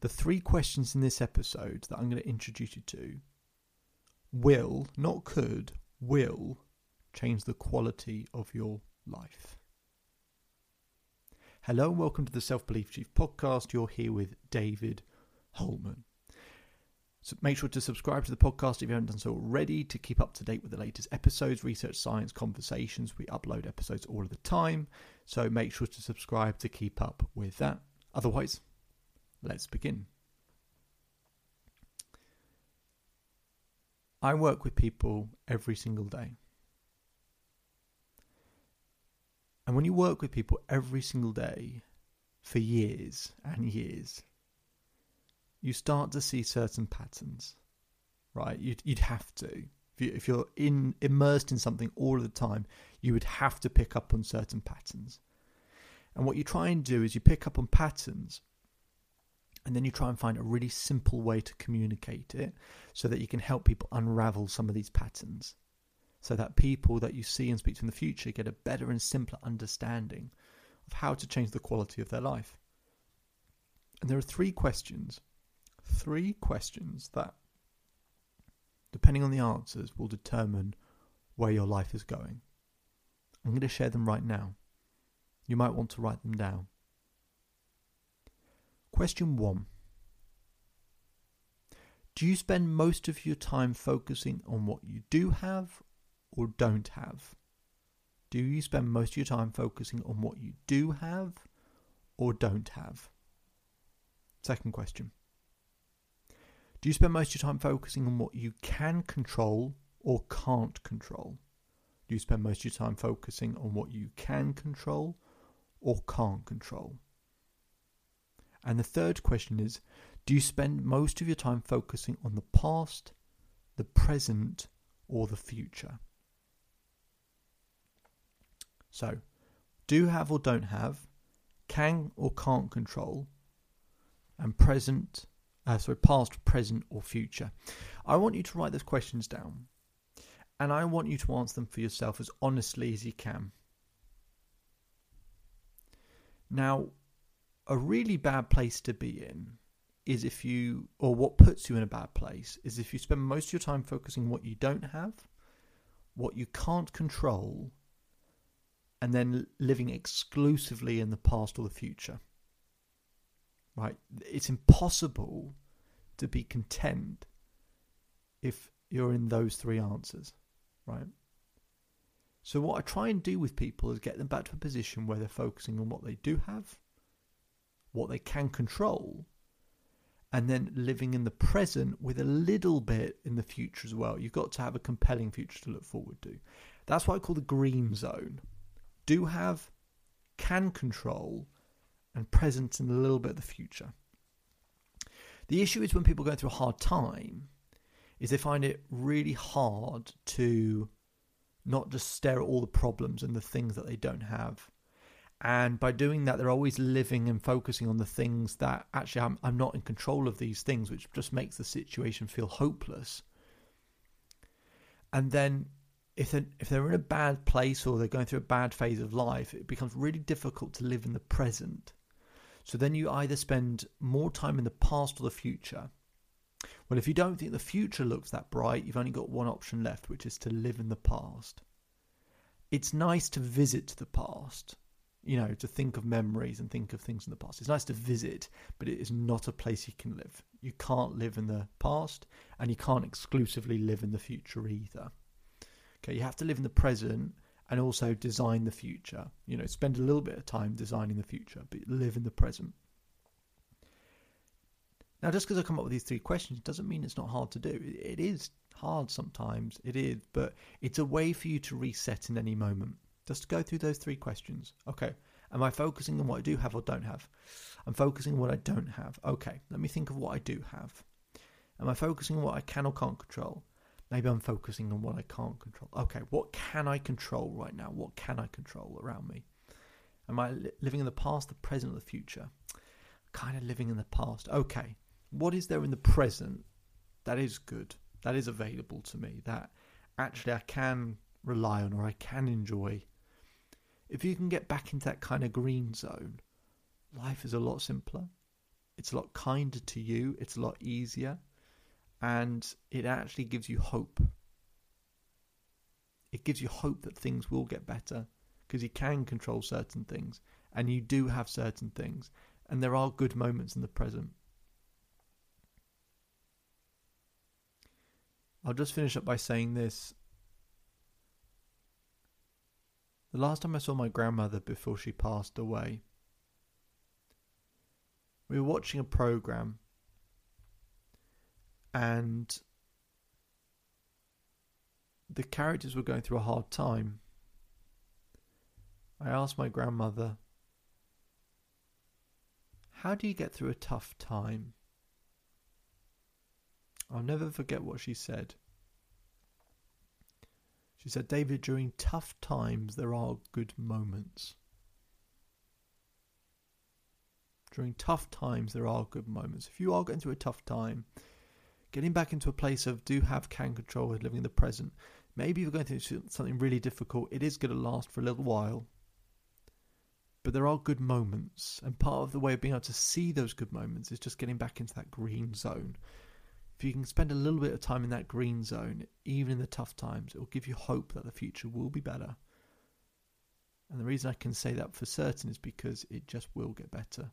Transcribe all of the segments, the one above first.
The three questions in this episode that I'm going to introduce you to will, not could, will change the quality of your life. Hello and welcome to the Self Belief Chief podcast. You're here with David Holman. So make sure to subscribe to the podcast if you haven't done so already to keep up to date with the latest episodes, research, science, conversations. We upload episodes all of the time. So make sure to subscribe to keep up with that. Otherwise, let's begin. I work with people every single day. And when you work with people every single day for years and years, you start to see certain patterns, right? You'd, you'd have to. If, you, if you're in immersed in something all of the time, you would have to pick up on certain patterns. And what you try and do is you pick up on patterns and then you try and find a really simple way to communicate it so that you can help people unravel some of these patterns so that people that you see and speak to in the future get a better and simpler understanding of how to change the quality of their life. And there are three questions, three questions that, depending on the answers, will determine where your life is going. I'm going to share them right now. You might want to write them down. Question one Do you spend most of your time focusing on what you do have or don't have? Do you spend most of your time focusing on what you do have or don't have? Second question Do you spend most of your time focusing on what you can control or can't control? Do you spend most of your time focusing on what you can control or can't control? And the third question is Do you spend most of your time focusing on the past, the present, or the future? So, do have or don't have, can or can't control, and present, uh, sorry, past, present, or future. I want you to write those questions down, and I want you to answer them for yourself as honestly as you can. Now, a really bad place to be in is if you, or what puts you in a bad place, is if you spend most of your time focusing on what you don't have, what you can't control, and then living exclusively in the past or the future. Right? It's impossible to be content if you're in those three answers, right? So, what I try and do with people is get them back to a position where they're focusing on what they do have what they can control, and then living in the present with a little bit in the future as well. You've got to have a compelling future to look forward to. That's what I call the green zone. Do have, can control, and present in a little bit of the future. The issue is when people go through a hard time, is they find it really hard to not just stare at all the problems and the things that they don't have and by doing that they're always living and focusing on the things that actually I'm, I'm not in control of these things which just makes the situation feel hopeless. And then if they're, if they're in a bad place or they're going through a bad phase of life it becomes really difficult to live in the present. So then you either spend more time in the past or the future. Well if you don't think the future looks that bright you've only got one option left which is to live in the past. It's nice to visit the past you know, to think of memories and think of things in the past. It's nice to visit, but it is not a place you can live. You can't live in the past and you can't exclusively live in the future either. Okay, you have to live in the present and also design the future. You know, spend a little bit of time designing the future, but live in the present. Now, just because I come up with these three questions doesn't mean it's not hard to do. It is hard sometimes, it is, but it's a way for you to reset in any moment. Just to go through those three questions. Okay. Am I focusing on what I do have or don't have? I'm focusing on what I don't have. Okay. Let me think of what I do have. Am I focusing on what I can or can't control? Maybe I'm focusing on what I can't control. Okay. What can I control right now? What can I control around me? Am I li- living in the past, the present, or the future? Kind of living in the past. Okay. What is there in the present that is good? That is available to me? That actually I can rely on or I can enjoy if you can get back into that kind of green zone, life is a lot simpler. it's a lot kinder to you, it's a lot easier, and it actually gives you hope. It gives you hope that things will get better because you can control certain things and you do have certain things, and there are good moments in the present. I'll just finish up by saying this. The last time I saw my grandmother before she passed away, we were watching a program and the characters were going through a hard time. I asked my grandmother, How do you get through a tough time? I'll never forget what she said. She said, David, during tough times, there are good moments. During tough times, there are good moments. If you are going through a tough time, getting back into a place of do have can control living in the present. Maybe you're going through something really difficult. It is going to last for a little while. But there are good moments. And part of the way of being able to see those good moments is just getting back into that green zone. If you can spend a little bit of time in that green zone, even in the tough times, it will give you hope that the future will be better. And the reason I can say that for certain is because it just will get better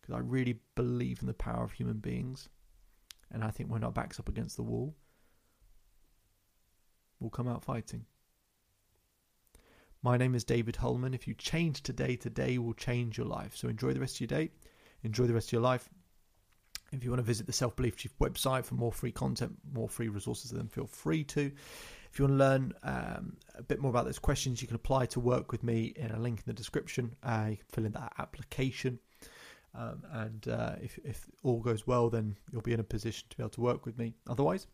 because I really believe in the power of human beings. And I think when our back's up against the wall, we'll come out fighting. My name is David Holman. If you change today, today will change your life. So enjoy the rest of your day, enjoy the rest of your life. If you want to visit the Self Belief Chief website for more free content, more free resources, then feel free to. If you want to learn um, a bit more about those questions, you can apply to work with me in a link in the description. Uh, you can fill in that application. Um, and uh, if, if all goes well, then you'll be in a position to be able to work with me. Otherwise,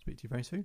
speak to you very soon.